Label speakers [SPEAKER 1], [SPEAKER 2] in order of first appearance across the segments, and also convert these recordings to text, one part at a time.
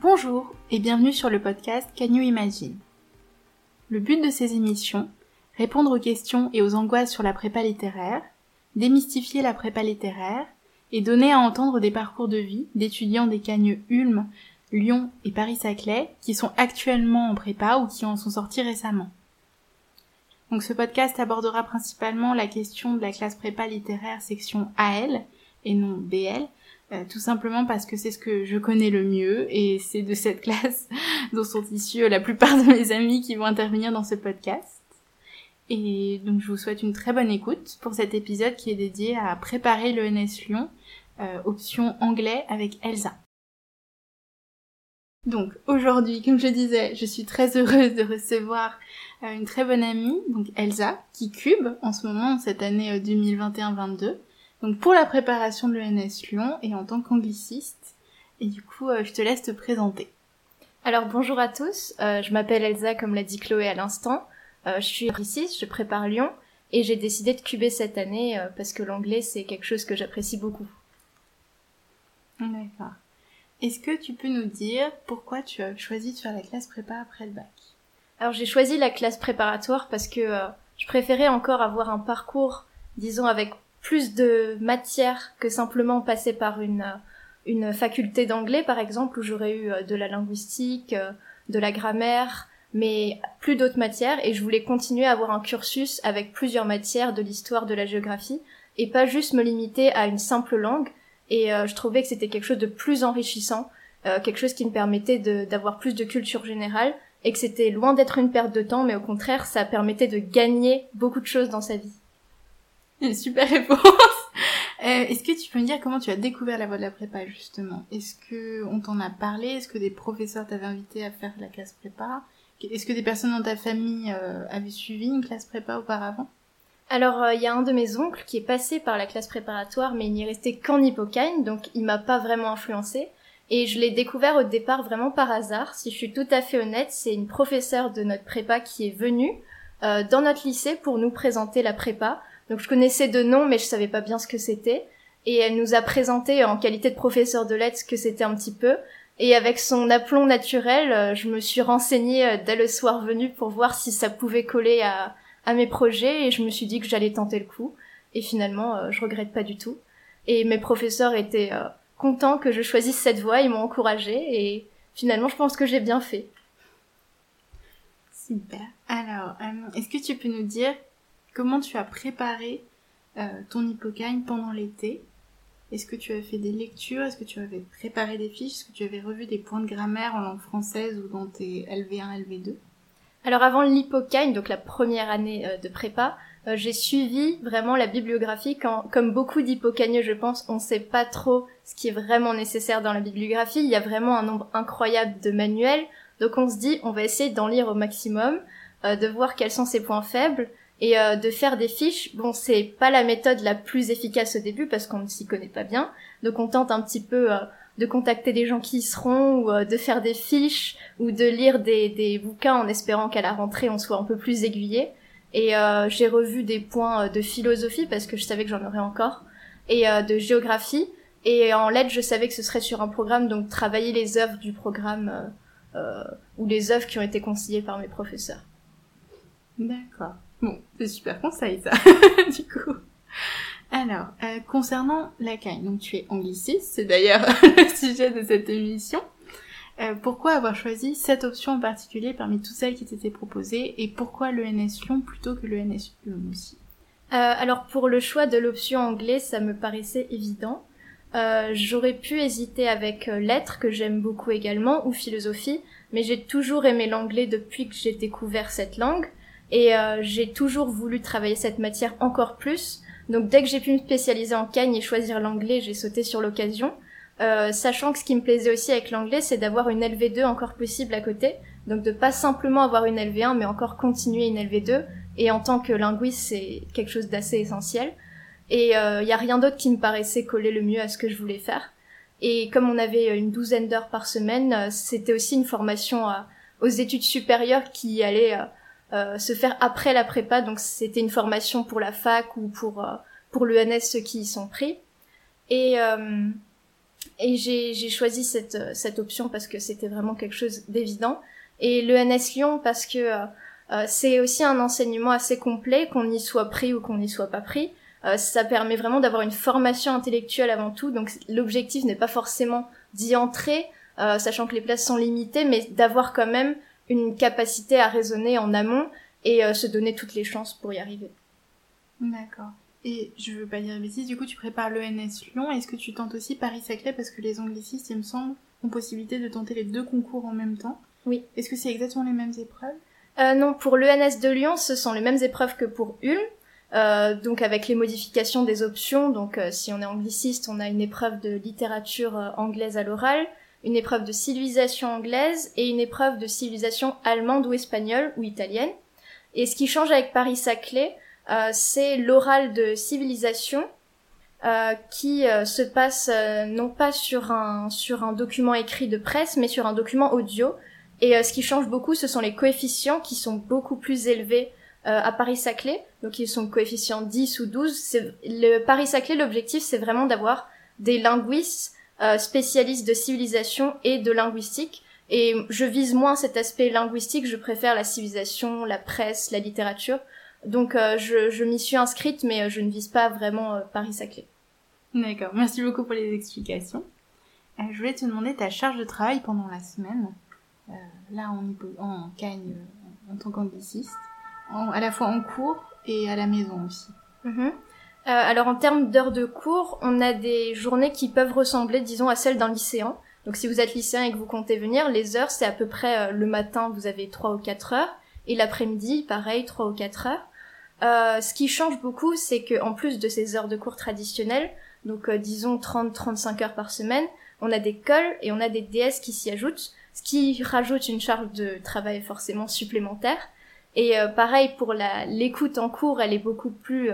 [SPEAKER 1] Bonjour et bienvenue sur le podcast Can Imagine. Le but de ces émissions, répondre aux questions et aux angoisses sur la prépa littéraire, démystifier la prépa littéraire et donner à entendre des parcours de vie d'étudiants des Cagnes Ulm, Lyon et Paris-Saclay qui sont actuellement en prépa ou qui en sont sortis récemment. Donc ce podcast abordera principalement la question de la classe prépa littéraire section AL et non BL, euh, tout simplement parce que c'est ce que je connais le mieux et c'est de cette classe dont sont issus la plupart de mes amis qui vont intervenir dans ce podcast. Et donc je vous souhaite une très bonne écoute pour cet épisode qui est dédié à préparer l'ENS Lyon, euh, option anglais avec Elsa. Donc aujourd'hui, comme je disais, je suis très heureuse de recevoir euh, une très bonne amie, donc Elsa, qui cube en ce moment, cette année 2021-22, donc pour la préparation de l'ENS Lyon et en tant qu'angliciste. Et du coup, euh, je te laisse te présenter.
[SPEAKER 2] Alors bonjour à tous, euh, je m'appelle Elsa comme l'a dit Chloé à l'instant. Euh, je suis angliciste, je prépare Lyon et j'ai décidé de cuber cette année parce que l'anglais c'est quelque chose que j'apprécie beaucoup.
[SPEAKER 1] D'accord. Est-ce que tu peux nous dire pourquoi tu as choisi de faire la classe prépa après le bac?
[SPEAKER 2] Alors j'ai choisi la classe préparatoire parce que je préférais encore avoir un parcours, disons, avec plus de matière que simplement passer par une, euh, une faculté d'anglais, par exemple, où j'aurais eu euh, de la linguistique, euh, de la grammaire, mais plus d'autres matières, et je voulais continuer à avoir un cursus avec plusieurs matières de l'histoire, de la géographie, et pas juste me limiter à une simple langue, et je trouvais que c'était quelque chose de plus enrichissant, quelque chose qui me permettait d'avoir plus de culture générale, et que c'était loin d'être une perte de temps, mais au contraire, ça permettait de gagner beaucoup de choses dans sa vie.
[SPEAKER 1] Une super réponse. Euh, est-ce que tu peux me dire comment tu as découvert la voie de la prépa justement? Est-ce que on t'en a parlé? Est-ce que des professeurs t'avaient invité à faire la classe prépa? Est-ce que des personnes dans ta famille euh, avaient suivi une classe prépa auparavant?
[SPEAKER 2] Alors, euh, il y a un de mes oncles qui est passé par la classe préparatoire, mais il n'y restait qu'en hippocane, donc il m'a pas vraiment influencé. Et je l'ai découvert au départ vraiment par hasard. Si je suis tout à fait honnête, c'est une professeure de notre prépa qui est venue dans notre lycée pour nous présenter la prépa. Donc je connaissais de nom, mais je savais pas bien ce que c'était. Et elle nous a présenté en qualité de professeur de lettres ce que c'était un petit peu. Et avec son aplomb naturel, euh, je me suis renseignée euh, dès le soir venu pour voir si ça pouvait coller à, à mes projets et je me suis dit que j'allais tenter le coup. Et finalement, euh, je regrette pas du tout. Et mes professeurs étaient contents que je choisisse cette voie, ils m'ont encouragée et finalement, je pense que j'ai bien fait.
[SPEAKER 1] Super. Alors, est-ce que tu peux nous dire Comment tu as préparé euh, ton hippocane pendant l'été? Est-ce que tu as fait des lectures? Est-ce que tu avais préparé des fiches? Est-ce que tu avais revu des points de grammaire en langue française ou dans tes LV1, LV2
[SPEAKER 2] Alors avant l'hippocane, donc la première année euh, de prépa, euh, j'ai suivi vraiment la bibliographie quand, comme beaucoup d'hippocanieux, je pense, on sait pas trop ce qui est vraiment nécessaire dans la bibliographie. Il y a vraiment un nombre incroyable de manuels. Donc on se dit, on va essayer d'en lire au maximum, de voir quels sont ses points faibles, et euh, de faire des fiches. Bon, c'est pas la méthode la plus efficace au début parce qu'on ne s'y connaît pas bien. Donc on tente un petit peu euh, de contacter des gens qui y seront ou euh, de faire des fiches ou de lire des, des bouquins en espérant qu'à la rentrée on soit un peu plus aiguillé. Et j'ai revu des points de philosophie parce que je savais que j'en aurais encore et de géographie. Et en lettres, je savais que ce serait sur un programme, donc travailler les œuvres du programme ou les œuvres qui ont été conseillées par mes professeurs.
[SPEAKER 1] D'accord. Bon, c'est super conseil ça, du coup. Alors, euh, concernant la CAI, donc tu es angliciste, c'est d'ailleurs le sujet de cette émission. Euh, pourquoi avoir choisi cette option en particulier parmi toutes celles qui t'étaient proposées et pourquoi l'ENS Lyon plutôt que l'ENS Lyon aussi?
[SPEAKER 2] Euh, Alors pour le choix de l'option anglais, ça me paraissait évident. Euh, j'aurais pu hésiter avec lettres que j'aime beaucoup également ou philosophie, mais j'ai toujours aimé l'anglais depuis que j'ai découvert cette langue. Et euh, j'ai toujours voulu travailler cette matière encore plus. Donc dès que j'ai pu me spécialiser en cagne et choisir l'anglais, j'ai sauté sur l'occasion. Euh, sachant que ce qui me plaisait aussi avec l'anglais, c'est d'avoir une LV2 encore possible à côté. Donc de pas simplement avoir une LV1, mais encore continuer une LV2. Et en tant que linguiste, c'est quelque chose d'assez essentiel. Et il euh, y a rien d'autre qui me paraissait coller le mieux à ce que je voulais faire. Et comme on avait une douzaine d'heures par semaine, euh, c'était aussi une formation aux études supérieures qui allait euh, se faire après la prépa. Donc c'était une formation pour la fac ou pour euh, pour l'ENS ceux qui y sont pris. Et euh, Et j'ai choisi cette, cette option parce que c'était vraiment quelque chose d'évident. Et le NS Lyon parce que c'est aussi un enseignement assez complet, qu'on y soit pris ou qu'on n'y soit pas pris. ça permet vraiment d'avoir une formation intellectuelle avant tout. Donc l'objectif n'est pas forcément d'y entrer, sachant que les places sont limitées, mais d'avoir quand même une capacité à raisonner en amont et se donner toutes les chances pour y arriver.
[SPEAKER 1] D'accord. Et je veux pas dire de bêtises, du coup tu prépares l'ENS Lyon, est-ce que tu tentes aussi Paris-Saclay parce que les anglicistes, il me semble, ont possibilité de tenter les deux concours en même temps?
[SPEAKER 2] Oui.
[SPEAKER 1] Est-ce que c'est exactement les mêmes épreuves?
[SPEAKER 2] Euh, Non, pour l'ENS de Lyon, ce sont les mêmes épreuves que pour Ulm, euh, donc avec les modifications des options. Donc euh, si on est angliciste, on a une épreuve de littérature euh, anglaise à l'oral, une épreuve de civilisation anglaise et une épreuve de civilisation allemande ou espagnole ou italienne. Et ce qui change avec Paris-Saclay, euh, c'est l'oral de civilisation euh, qui euh, se passe non pas sur un sur un document écrit de presse, mais sur un document audio. Et ce qui change beaucoup, ce sont les coefficients qui sont beaucoup plus élevés à Paris-Saclay. Donc ils sont coefficients 10 ou 12. Le Paris-Saclay, l'objectif, c'est vraiment d'avoir des linguistes spécialistes de civilisation et de linguistique. Et je vise moins cet aspect linguistique, je préfère la civilisation, la presse, la littérature, donc euh, je, je m'y suis inscrite, mais euh, je ne vise pas vraiment euh, Paris-Saclay.
[SPEAKER 1] D'accord, merci beaucoup pour les explications. je voulais te demander ta charge de travail pendant la semaine. là, en, en Cagne, en tant qu'angliciste, à la fois en cours et à la maison aussi.
[SPEAKER 2] Mhm. Alors en termes d'heures de cours, on a des journées qui peuvent ressembler, disons, à celles d'un lycéen. Donc si vous êtes lycéen et que vous comptez venir, les heures, c'est à peu près le matin, vous avez 3 ou 4 heures. Et l'après-midi, pareil, 3 ou 4 heures. Euh, ce qui change beaucoup, c'est que en plus de ces heures de cours traditionnelles, donc euh, disons 30-35 heures par semaine, on a des cols et on a des DS qui s'y ajoutent, ce qui rajoute une charge de travail forcément supplémentaire. Et euh, pareil pour l'écoute en cours, elle est beaucoup plus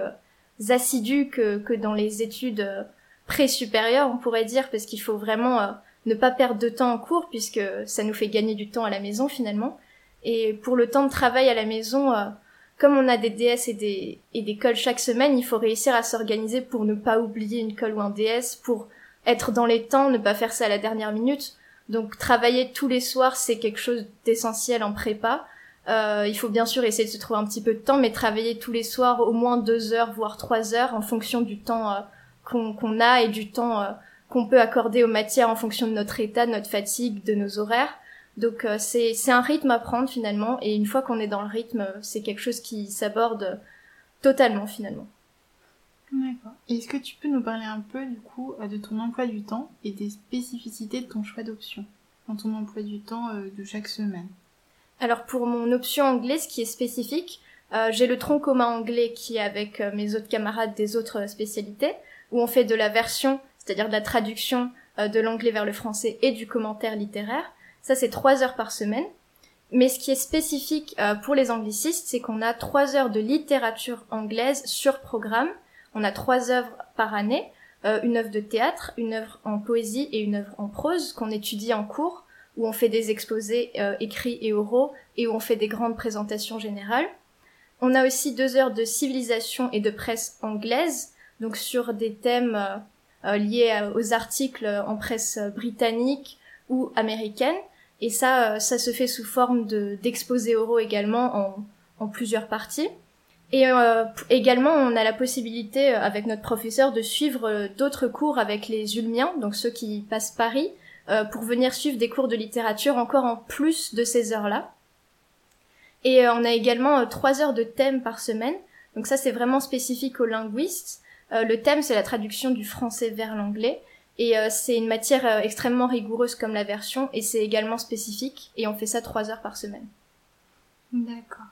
[SPEAKER 2] assidue que, que dans les études pré-supérieures, on pourrait dire, parce qu'il faut vraiment ne pas perdre de temps en cours puisque ça nous fait gagner du temps à la maison finalement. Et pour le temps de travail à la maison, comme on a des DS et des, et des cols chaque semaine, il faut réussir à s'organiser pour ne pas oublier une colle ou un DS, pour être dans les temps, ne pas faire ça à la dernière minute. Donc travailler tous les soirs, c'est quelque chose d'essentiel en prépa. Euh, il faut bien sûr essayer de se trouver un petit peu de temps, mais travailler tous les soirs au moins deux heures, voire trois heures, en fonction du temps euh, qu'on a et du temps euh, qu'on peut accorder aux matières en fonction de notre état, de notre fatigue, de nos horaires. Donc euh, c'est un rythme à prendre finalement et une fois qu'on est dans le rythme, c'est quelque chose qui s'aborde totalement finalement.
[SPEAKER 1] D'accord. Est-ce que tu peux nous parler un peu du coup de ton emploi du temps et des spécificités de ton choix d'option dans ton emploi du temps de chaque semaine?
[SPEAKER 2] Alors pour mon option anglaise qui est spécifique, j'ai le tronc commun anglais qui est avec mes autres camarades des autres spécialités où on fait de la version, c'est-à-dire de la traduction de l'anglais vers le français et du commentaire littéraire. Ça, c'est trois heures par semaine. Mais ce qui est spécifique euh, pour les anglicistes, c'est qu'on a trois heures de littérature anglaise sur programme. On a trois œuvres par année, euh, une œuvre de théâtre, une œuvre en poésie et une œuvre en prose qu'on étudie en cours, où on fait des exposés euh, écrits et oraux et où on fait des grandes présentations générales. On a aussi deux heures de civilisation et de presse anglaise, donc sur des thèmes liés aux articles en presse britannique ou américaine. Et ça, euh, ça se fait sous forme de d'exposés oraux également en, plusieurs parties. Et euh, également, on a la possibilité, euh, avec notre professeur, de suivre d'autres cours avec les Ulmiens, donc ceux qui passent Paris, pour venir suivre des cours de littérature encore en plus de ces heures-là. Et on a également trois heures de thème par semaine. Donc ça, c'est vraiment spécifique aux linguistes. le thème, c'est la traduction du français vers l'anglais. Et euh, c'est une matière euh, extrêmement rigoureuse comme la version, et c'est également spécifique, et on fait ça trois heures par semaine.
[SPEAKER 1] D'accord.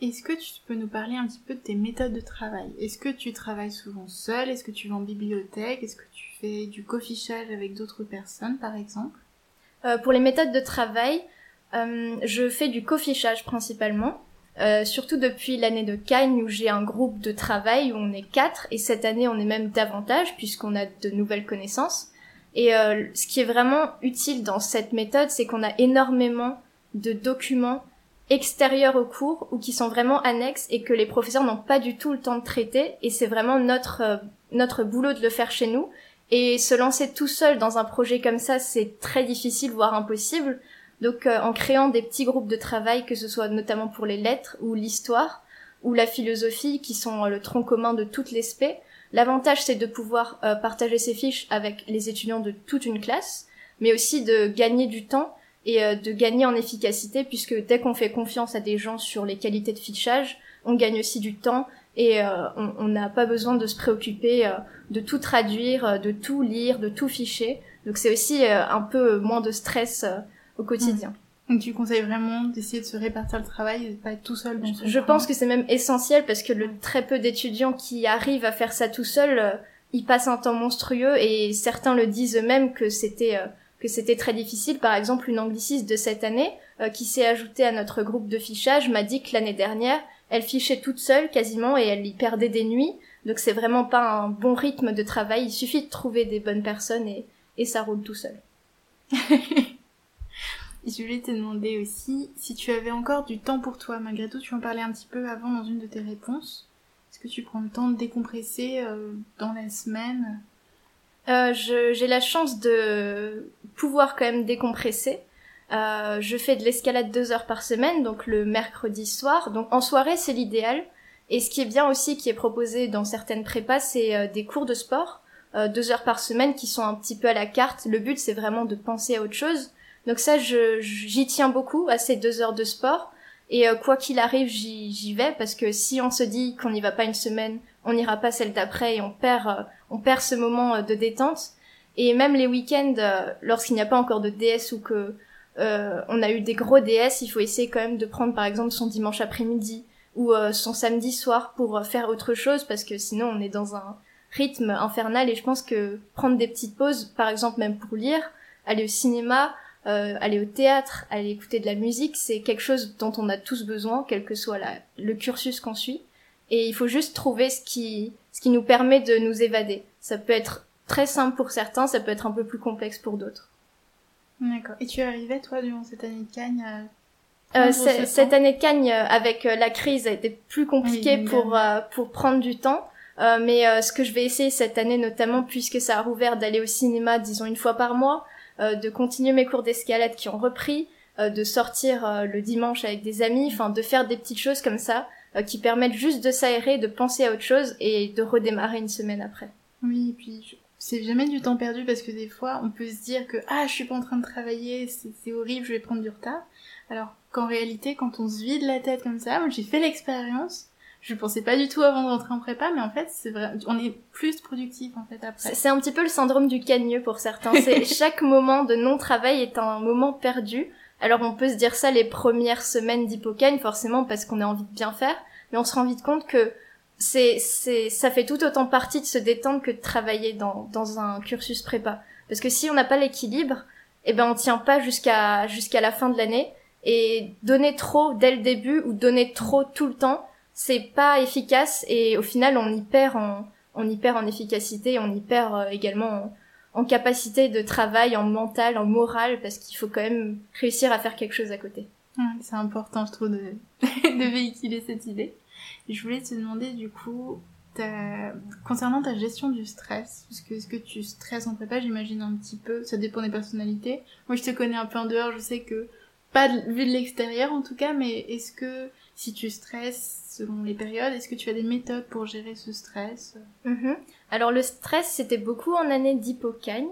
[SPEAKER 1] Est-ce que tu peux nous parler un petit peu de tes méthodes de travail? Est-ce que tu travailles souvent seul Est-ce que tu vas en bibliothèque? Est-ce que tu fais du cofichage avec d'autres personnes, par exemple?
[SPEAKER 2] Euh, Pour les méthodes de travail, euh, je fais du cofichage principalement. Euh, surtout depuis l'année de Cannes où j'ai un groupe de travail où on est quatre et cette année on est même davantage puisqu'on a de nouvelles connaissances. Et euh, ce qui est vraiment utile dans cette méthode, c'est qu'on a énormément de documents extérieurs au cours ou qui sont vraiment annexes et que les professeurs n'ont pas du tout le temps de traiter et c'est vraiment notre euh, notre boulot de le faire chez nous Et se lancer tout seul dans un projet comme ça, c'est très difficile, voire impossible. Donc euh, en créant des petits groupes de travail, que ce soit notamment pour les lettres ou l'histoire ou la philosophie, qui sont le tronc commun de toutes les spé, l'avantage c'est de pouvoir partager ses fiches avec les étudiants de toute une classe, mais aussi de gagner du temps et euh, de gagner en efficacité puisque dès qu'on fait confiance à des gens sur les qualités de fichage, on gagne aussi du temps et euh, on n'a pas besoin de se préoccuper euh, de tout traduire, de tout lire, de tout ficher. Donc c'est aussi un peu moins de stress au quotidien.
[SPEAKER 1] Mmh. Donc tu conseilles vraiment d'essayer de se répartir le travail et de pas être tout seul dans
[SPEAKER 2] Je pense que c'est même essentiel parce que le très peu d'étudiants qui arrivent à faire ça tout seul, ils passent un temps monstrueux et certains le disent eux-mêmes que c'était que c'était très difficile. Par exemple, une angliciste de cette année, euh, qui s'est ajoutée à notre groupe de fichage, m'a dit que l'année dernière, elle fichait toute seule quasiment et elle y perdait des nuits. Donc c'est vraiment pas un bon rythme de travail. Il suffit de trouver des bonnes personnes et, et ça roule tout seul.
[SPEAKER 1] Je voulais te demander aussi si tu avais encore du temps pour toi. Malgré tout, tu en parlais un petit peu avant dans une de tes réponses. Est-ce que tu prends le temps de décompresser euh, dans la semaine?
[SPEAKER 2] Euh, j'ai la chance de pouvoir quand même décompresser. Euh, je fais de l'escalade deux heures par semaine, donc le mercredi soir. Donc en soirée, c'est l'idéal. Et ce qui est bien aussi, qui est proposé dans certaines prépas, c'est euh, des cours de sport, euh, deux heures par semaine, qui sont un petit peu à la carte. Le but, c'est vraiment de penser à autre chose. Donc ça, j'y tiens beaucoup à ces deux heures de sport. Et euh, quoi qu'il arrive, j'y vais parce que si on se dit qu'on n'y va pas une semaine, on n'ira pas celle d'après et on perd, on perd ce moment euh, de détente. Et même les week-ends, lorsqu'il n'y a pas encore de DS ou que on a eu des gros DS, il faut essayer quand même de prendre par exemple son dimanche après-midi ou son samedi soir pour faire autre chose parce que sinon on est dans un rythme infernal et je pense que prendre des petites pauses, par exemple même pour lire, aller au cinéma, euh, aller au théâtre, aller écouter de la musique, c'est quelque chose dont on a tous besoin, quel que soit la, le cursus qu'on suit. Et il faut juste trouver ce qui, ce qui nous permet de nous évader. Ça peut être très simple pour certains, ça peut être un peu plus complexe pour d'autres.
[SPEAKER 1] D'accord. Et tu arrivais, toi, durant cette année de Cagne,
[SPEAKER 2] euh, cette année de Cagne, euh, avec euh, la crise, a été plus compliquée pour, pour prendre du temps. mais ce que je vais essayer cette année, notamment puisque ça a rouvert, d'aller au cinéma, disons, une fois par mois, euh, de continuer mes cours d'escalade qui ont repris, euh, de sortir euh, le dimanche avec des amis, enfin de faire des petites choses comme ça qui permettent juste de s'aérer, de penser à autre chose et de redémarrer une semaine après.
[SPEAKER 1] Oui, et puis c'est jamais du temps perdu parce que des fois on peut se dire que ah je suis pas en train de travailler, c'est horrible, je vais prendre du retard. Alors qu'en réalité quand on se vide la tête comme ça, moi j'ai fait l'expérience, je pensais pas du tout avant de rentrer en prépa, mais en fait, c'est vrai, on est plus productif en fait après.
[SPEAKER 2] C'est un petit peu le syndrome du cagneux pour certains. C'est chaque moment de non-travail est un moment perdu. Alors on peut se dire ça les premières semaines d'hypocagne, forcément parce qu'on a envie de bien faire, mais on se rend vite compte que c'est, c'est, ça fait tout autant partie de se détendre que de travailler dans, dans un cursus prépa. Parce que si on n'a pas l'équilibre, eh ben on tient pas jusqu'à, jusqu'à la fin de l'année. Et donner trop dès le début ou donner trop tout le temps, c'est pas efficace et au final on y perd en on y perd en efficacité, on y perd euh, également en, capacité de travail, en mental, en moral, parce qu'il faut quand même réussir à faire quelque chose à côté.
[SPEAKER 1] c'est important, je trouve, de, de véhiculer cette idée. je voulais te demander du coup, concernant ta gestion du stress, parce que est-ce que tu stresses en prépa, j'imagine un petit peu, ça dépend des personnalités. Moi je te connais un peu en dehors, je sais que pas vu de l'extérieur en tout cas, mais est-ce que si tu stresses selon les périodes, est-ce que tu as des méthodes pour gérer ce stress?
[SPEAKER 2] Mhm. Alors le stress, c'était beaucoup en année d'hypocagne,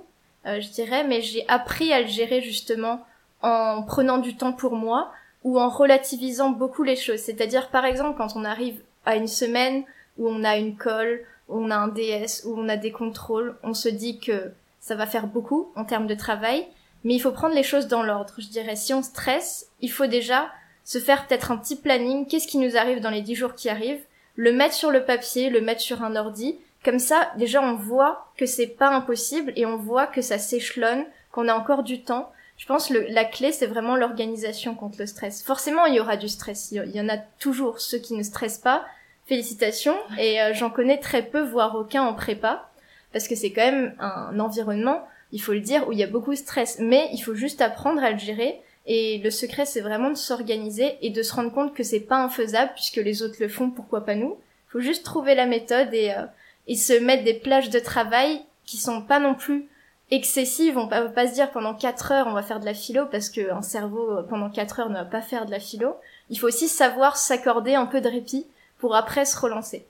[SPEAKER 2] euh, je dirais, mais j'ai appris à le gérer justement en prenant du temps pour moi ou en relativisant beaucoup les choses. C'est-à-dire par exemple quand on arrive à une semaine où on a une colle, où on a un DS, où on a des contrôles, on se dit que ça va faire beaucoup en termes de travail, mais il faut prendre les choses dans l'ordre. Je dirais si on stresse, il faut déjà se faire peut-être un petit planning, qu'est-ce qui nous arrive dans les dix jours qui arrivent, le mettre sur le papier, le mettre sur un ordi, comme ça, déjà on voit que c'est pas impossible et on voit que ça s'échelonne, qu'on a encore du temps. Je pense que la clé c'est vraiment l'organisation contre le stress. Forcément il y aura du stress, il y en a toujours ceux qui ne stressent pas. Félicitations et euh, j'en connais très peu voire aucun en prépa parce que c'est quand même un environnement, il faut le dire, où il y a beaucoup de stress, mais il faut juste apprendre à le gérer et le secret, c'est vraiment de s'organiser et de se rendre compte que c'est pas infaisable puisque les autres le font, pourquoi pas nous. Faut juste trouver la méthode et, euh, et se mettre des plages de travail qui sont pas non plus excessives. On va pas se dire pendant 4 heures on va faire de la philo parce qu'un cerveau euh, pendant 4 heures ne va pas faire de la philo. Il faut aussi savoir s'accorder un peu de répit pour après se relancer.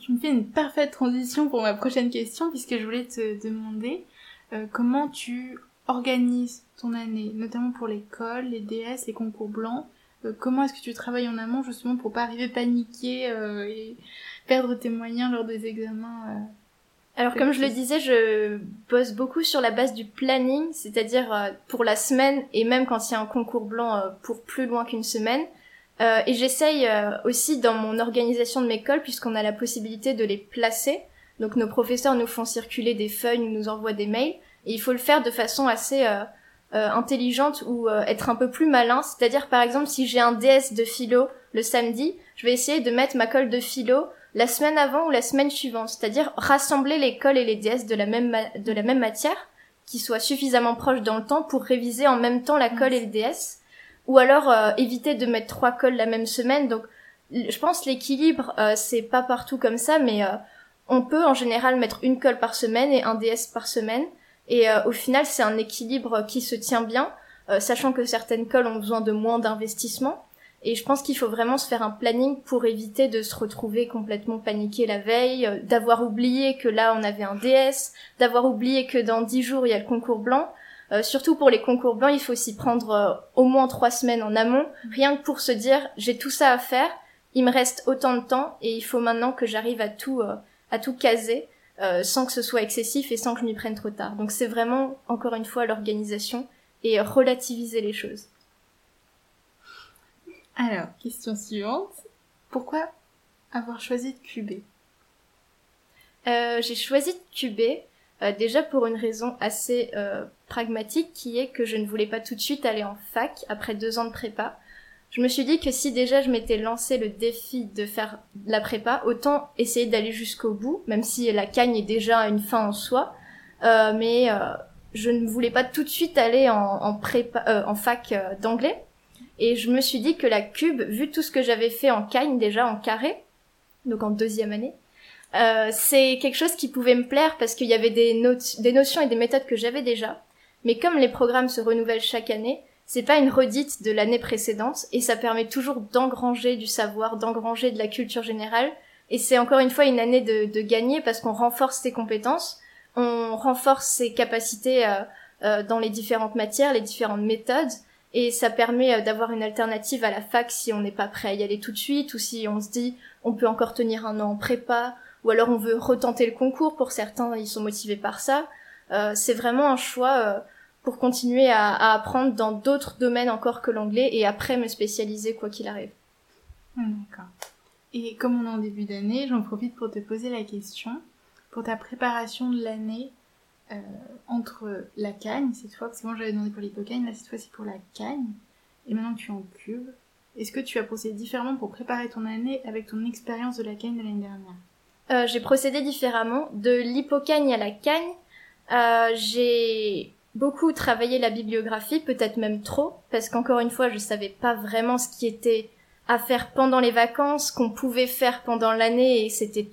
[SPEAKER 1] Tu me fais une parfaite transition pour ma prochaine question puisque je voulais te demander euh, comment tu organises ton année, notamment pour l'école, les DS, les concours blancs. Euh, comment est-ce que tu travailles en amont justement pour pas arriver paniquer euh, et perdre tes moyens lors des examens
[SPEAKER 2] alors comme je le disais, je bosse beaucoup sur la base du planning, c'est-à-dire pour la semaine et même quand il y a un concours blanc pour plus loin qu'une semaine. Euh, et j'essaye aussi dans mon organisation de mes cols, puisqu'on a la possibilité de les placer. Donc nos professeurs nous font circuler des feuilles, nous envoient des mails. Et il faut le faire de façon assez euh, euh, intelligente ou euh, être un peu plus malin. C'est-à-dire, par exemple, si j'ai un DS de philo le samedi, je vais essayer de mettre ma colle de philo la semaine avant ou la semaine suivante. C'est-à-dire rassembler les cols et les DS de la même, de la même matière qui soient suffisamment proches dans le temps pour réviser en même temps la colle et le DS. Ou alors éviter de mettre trois cols la même semaine. Donc, je pense l'équilibre, c'est pas partout comme ça, mais on peut en général mettre une colle par semaine et un DS par semaine. Et euh, au final, c'est un équilibre qui se tient bien, euh, sachant que certaines colles ont besoin de moins d'investissement. Et je pense qu'il faut vraiment se faire un planning pour éviter de se retrouver complètement paniqué la veille, euh, d'avoir oublié que là on avait un DS, d'avoir oublié que dans dix jours il y a le concours blanc. surtout pour les concours blancs, il faut s'y prendre au moins trois semaines en amont, rien que pour se dire j'ai tout ça à faire, il me reste autant de temps et il faut maintenant que j'arrive à tout à tout caser euh, sans que ce soit excessif et sans que je m'y prenne trop tard. Donc c'est vraiment, encore une fois, l'organisation et relativiser les choses.
[SPEAKER 1] Alors, question suivante. Pourquoi avoir choisi de cuber?
[SPEAKER 2] Euh, J'ai choisi de cuber euh, déjà pour une raison assez pragmatique qui est que je ne voulais pas tout de suite aller en fac après deux ans de prépa je me suis dit que si déjà je m'étais lancé le défi de faire la prépa, autant essayer d'aller jusqu'au bout, même si la cagne est déjà une fin en soi. Euh, mais euh, je ne voulais pas tout de suite aller en, prépa, euh, en fac d'anglais. Et je me suis dit que la cube, vu tout ce que j'avais fait en cagne déjà, en carré, donc en deuxième année, c'est quelque chose qui pouvait me plaire parce qu'il y avait des, des notions et des méthodes que j'avais déjà. Mais comme les programmes se renouvellent chaque année, c'est pas une redite de l'année précédente et ça permet toujours d'engranger du savoir, d'engranger de la culture générale et c'est encore une fois une année de, de gagner parce qu'on renforce ses compétences, on renforce ses capacités euh, euh, dans les différentes matières, les différentes méthodes et ça permet euh, d'avoir une alternative à la fac si on n'est pas prêt à y aller tout de suite ou si on se dit on peut encore tenir un an en prépa ou alors on veut retenter le concours pour certains ils sont motivés par ça. c'est vraiment un choix pour continuer à, apprendre dans d'autres domaines encore que l'anglais et après me spécialiser quoi qu'il arrive.
[SPEAKER 1] Hmm, d'accord. Et comme on est en début d'année, j'en profite pour te poser la question pour ta préparation de l'année euh, entre la cagne cette fois, parce que moi j'avais demandé pour l'hypocagne, là cette fois c'est pour la cagne, et maintenant tu es en cube. Est-ce que tu as procédé différemment pour préparer ton année avec ton expérience de la cagne de l'année dernière?
[SPEAKER 2] Euh, J'ai procédé différemment. De l'hypocagne à la cagne, euh, j'ai beaucoup travaillé la bibliographie, peut-être même trop, parce qu'encore une fois, je savais pas vraiment ce qui était à faire pendant les vacances, qu'on pouvait faire pendant l'année et c'était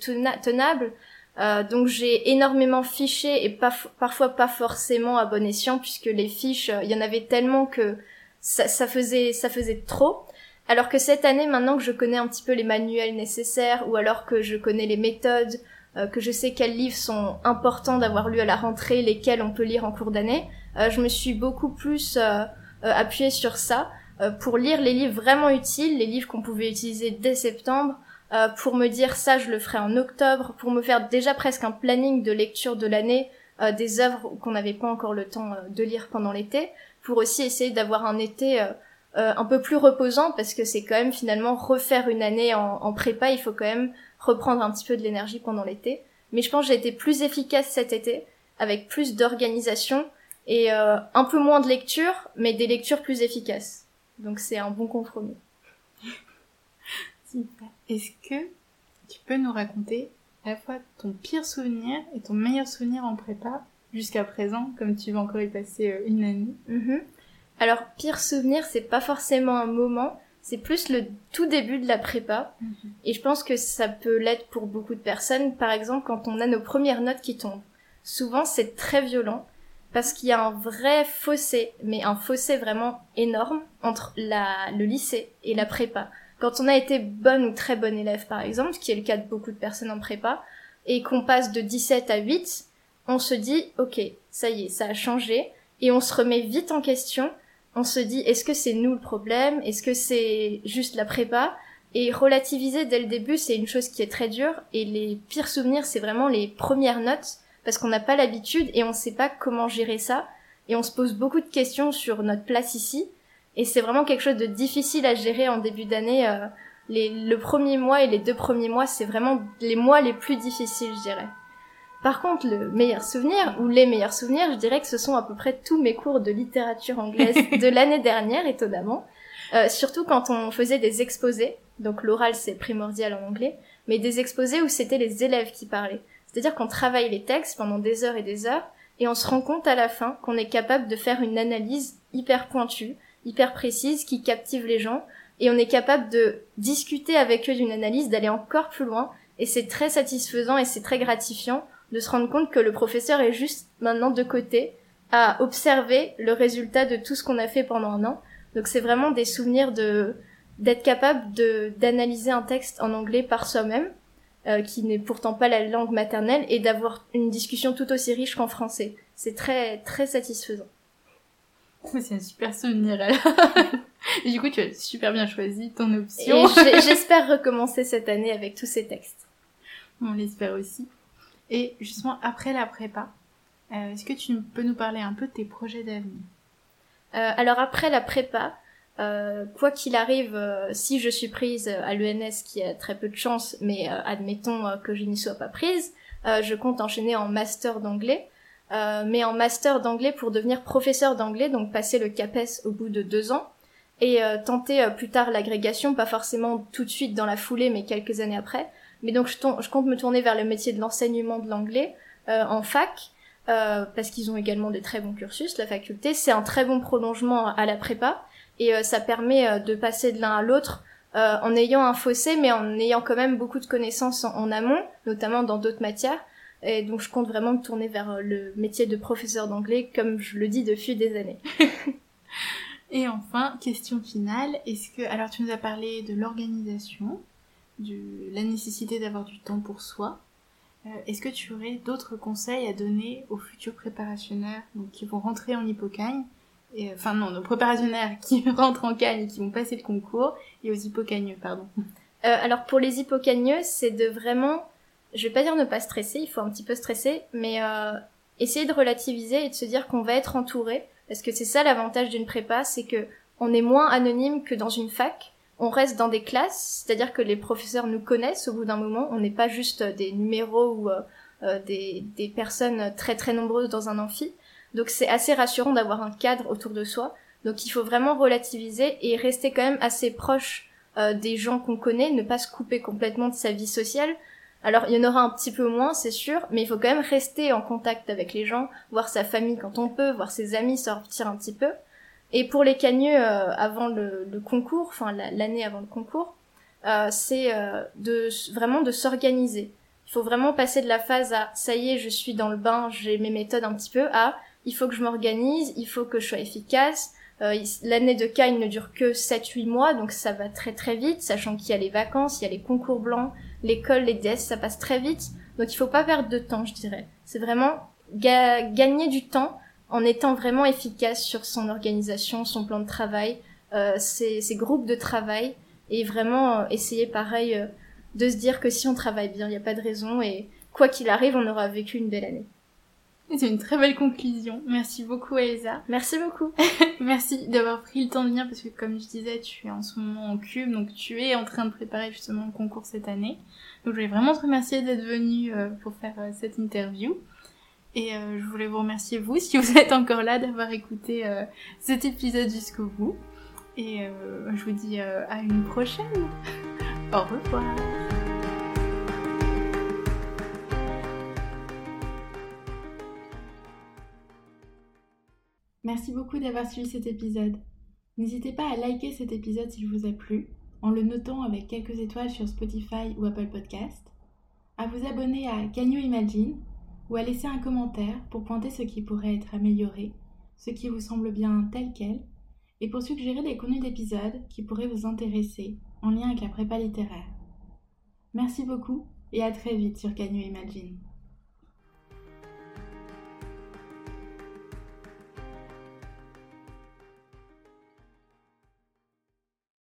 [SPEAKER 2] tenable. Euh, donc j'ai énormément fiché et parfois pas forcément à bon escient puisque les fiches, il y en avait tellement que ça, faisait ça faisait trop. Alors que cette année, maintenant que je connais un petit peu les manuels nécessaires ou alors que je connais les méthodes, euh, que je sais quels livres sont importants d'avoir lu à la rentrée, lesquels on peut lire en cours d'année, euh, je me suis beaucoup plus euh, appuyée sur ça pour lire les livres vraiment utiles, les livres qu'on pouvait utiliser dès septembre, pour me dire ça je le ferai en octobre, pour me faire déjà presque un planning de lecture de l'année, des œuvres qu'on n'avait pas encore le temps de lire pendant l'été, pour aussi essayer d'avoir un été un peu plus reposant parce que c'est quand même finalement refaire une année en, en, prépa, il faut quand même reprendre un petit peu de l'énergie pendant l'été. Mais je pense que j'ai été plus efficace cet été, avec plus d'organisation et euh, un peu moins de lecture, mais des lectures plus efficaces. Donc c'est un bon compromis.
[SPEAKER 1] Super. Est-ce que tu peux nous raconter à la fois ton pire souvenir et ton meilleur souvenir en prépa jusqu'à présent, comme tu vas encore y passer euh, une année?
[SPEAKER 2] Mm-hmm. Alors, pire souvenir, c'est pas forcément un moment, c'est plus le tout début de la prépa. Mhm. Et je pense que ça peut l'être pour beaucoup de personnes. Par exemple, quand on a nos premières notes qui tombent. souvent c'est très violent parce qu'il y a un vrai fossé, mais un fossé vraiment énorme entre la, le lycée et la prépa. Quand on a été bonne ou très bonne élève par exemple, ce qui est le cas de beaucoup de personnes en prépa, et qu'on passe de 17 à 8, on se dit ok, ça y est, ça a changé, et on se remet vite en question. On se dit est-ce que c'est nous le problème? Est-ce que c'est juste la prépa? Et relativiser dès le début, c'est une chose qui est très dure. Et les pires souvenirs, c'est vraiment les premières notes parce qu'on n'a pas l'habitude et on ne sait pas comment gérer ça. Et on se pose beaucoup de questions sur notre place ici. Et c'est vraiment quelque chose de difficile à gérer en début d'année. Euh, les, le premier mois et les deux premiers mois, c'est vraiment les mois les plus difficiles, je dirais. Par contre, le meilleur souvenir, ou les meilleurs souvenirs, je dirais que ce sont à peu près tous mes cours de littérature anglaise de l'année dernière, étonnamment. Euh, surtout quand on faisait des exposés, donc l'oral c'est primordial en anglais, mais des exposés où c'était les élèves qui parlaient. C'est-à-dire qu'on travaille les textes pendant des heures et des heures, et on se rend compte à la fin qu'on est capable de faire une analyse hyper pointue, hyper précise, qui captive les gens, et on est capable de discuter avec eux d'une analyse, d'aller encore plus loin, et c'est très satisfaisant et c'est très gratifiant de se rendre compte que le professeur est juste maintenant de côté à observer le résultat de tout ce qu'on a fait pendant un an. Donc c'est vraiment des souvenirs de d'être capable de d'analyser un texte en anglais par soi-même, euh, qui n'est pourtant pas la langue maternelle, et d'avoir une discussion tout aussi riche qu'en français. C'est très très satisfaisant.
[SPEAKER 1] C'est un super souvenir alors. du coup, tu as super bien choisi ton option.
[SPEAKER 2] Et j'espère recommencer cette année avec tous ces textes.
[SPEAKER 1] On l'espère aussi. Et justement, après la prépa, euh, est-ce que tu peux nous parler un peu de tes projets d'avenir?
[SPEAKER 2] Euh, Alors après la prépa, euh, quoi qu'il arrive, si je suis prise à l'ENS, qui a très peu de chance, mais admettons que je n'y sois pas prise, je compte enchaîner en master d'anglais. Mais en master d'anglais pour devenir professeur d'anglais, donc passer le CAPES au bout de deux ans, et tenter plus tard l'agrégation, pas forcément tout de suite dans la foulée, mais quelques années après, mais donc je, je, compte me tourner vers le métier de l'enseignement de l'anglais euh, en fac, euh, parce qu'ils ont également des très bons cursus, la faculté. C'est un très bon prolongement à la prépa, et euh, ça permet euh, de passer de l'un à l'autre euh, en ayant un fossé, mais en ayant quand même beaucoup de connaissances en amont, notamment dans d'autres matières. Et donc je compte vraiment me tourner vers le métier de professeur d'anglais, comme je le dis depuis des années.
[SPEAKER 1] Et enfin, question finale, est-ce que alors tu nous as parlé de l'organisation, la nécessité d'avoir du temps pour soi. Euh, est-ce que tu aurais d'autres conseils à donner aux futurs préparationnaires donc, qui vont rentrer en hippocagne et, euh, Enfin non, nos préparationnaires qui rentrent en cagne et qui vont passer le concours, et aux hippocagneux, pardon.
[SPEAKER 2] Euh, alors pour les hippocagneux, c'est de vraiment, je vais pas dire ne pas stresser, il faut un petit peu stresser, mais essayer de relativiser et de se dire qu'on va être entouré, parce que c'est ça l'avantage d'une prépa, c'est que on est moins anonyme que dans une fac on reste dans des classes, c'est-à-dire que les professeurs nous connaissent au bout d'un moment, on n'est pas juste des numéros ou euh, euh, des, personnes très très nombreuses dans un amphi. Donc c'est assez rassurant d'avoir un cadre autour de soi. Donc il faut vraiment relativiser et rester quand même assez proche euh, des gens qu'on connaît, ne pas se couper complètement de sa vie sociale. Alors il y en aura un petit peu moins, c'est sûr, mais il faut quand même rester en contact avec les gens, voir sa famille quand on peut, voir ses amis sortir un petit peu. Et pour les cagneux euh, avant le, concours, enfin l'année avant le concours, euh, c'est euh, vraiment de s'organiser. Il faut vraiment passer de la phase à ça y est, je suis dans le bain, j'ai mes méthodes un petit peu, à il faut que je m'organise, il faut que je sois efficace. L'année de CAI ne dure que 7-8 mois, donc ça va très très vite, sachant qu'il y a les vacances, il y a les concours blancs, l'école, les DS, ça passe très vite. Donc il faut pas perdre de temps, je dirais. C'est vraiment gagner du temps en étant vraiment efficace sur son organisation, son plan de travail, euh, ses, groupes de travail, et vraiment euh, essayer pareil euh, de se dire que si on travaille bien, il n'y a pas de raison, et quoi qu'il arrive, on aura vécu une belle année.
[SPEAKER 1] C'est une très belle conclusion. Merci beaucoup Elsa.
[SPEAKER 2] Merci beaucoup.
[SPEAKER 1] Merci d'avoir pris le temps de venir parce que comme je disais, tu es en ce moment en cube, donc tu es en train de préparer justement le concours cette année. Donc je voulais vraiment te remercier d'être venu pour faire cette interview. Et euh, je voulais vous remercier vous, si vous êtes encore là, d'avoir écouté euh, cet épisode jusqu'au bout. Et euh, je vous dis à une prochaine. Au revoir. Merci beaucoup d'avoir suivi cet épisode. N'hésitez pas à liker cet épisode s'il vous a plu, en le notant avec quelques étoiles sur Spotify ou Apple Podcast, à vous abonner à Canyon Imagine ou à laisser un commentaire pour pointer ce qui pourrait être amélioré, ce qui vous semble bien tel quel, et pour suggérer des contenus d'épisodes qui pourraient vous intéresser en lien avec la prépa littéraire. Merci beaucoup et à très vite sur Canyon Imagine.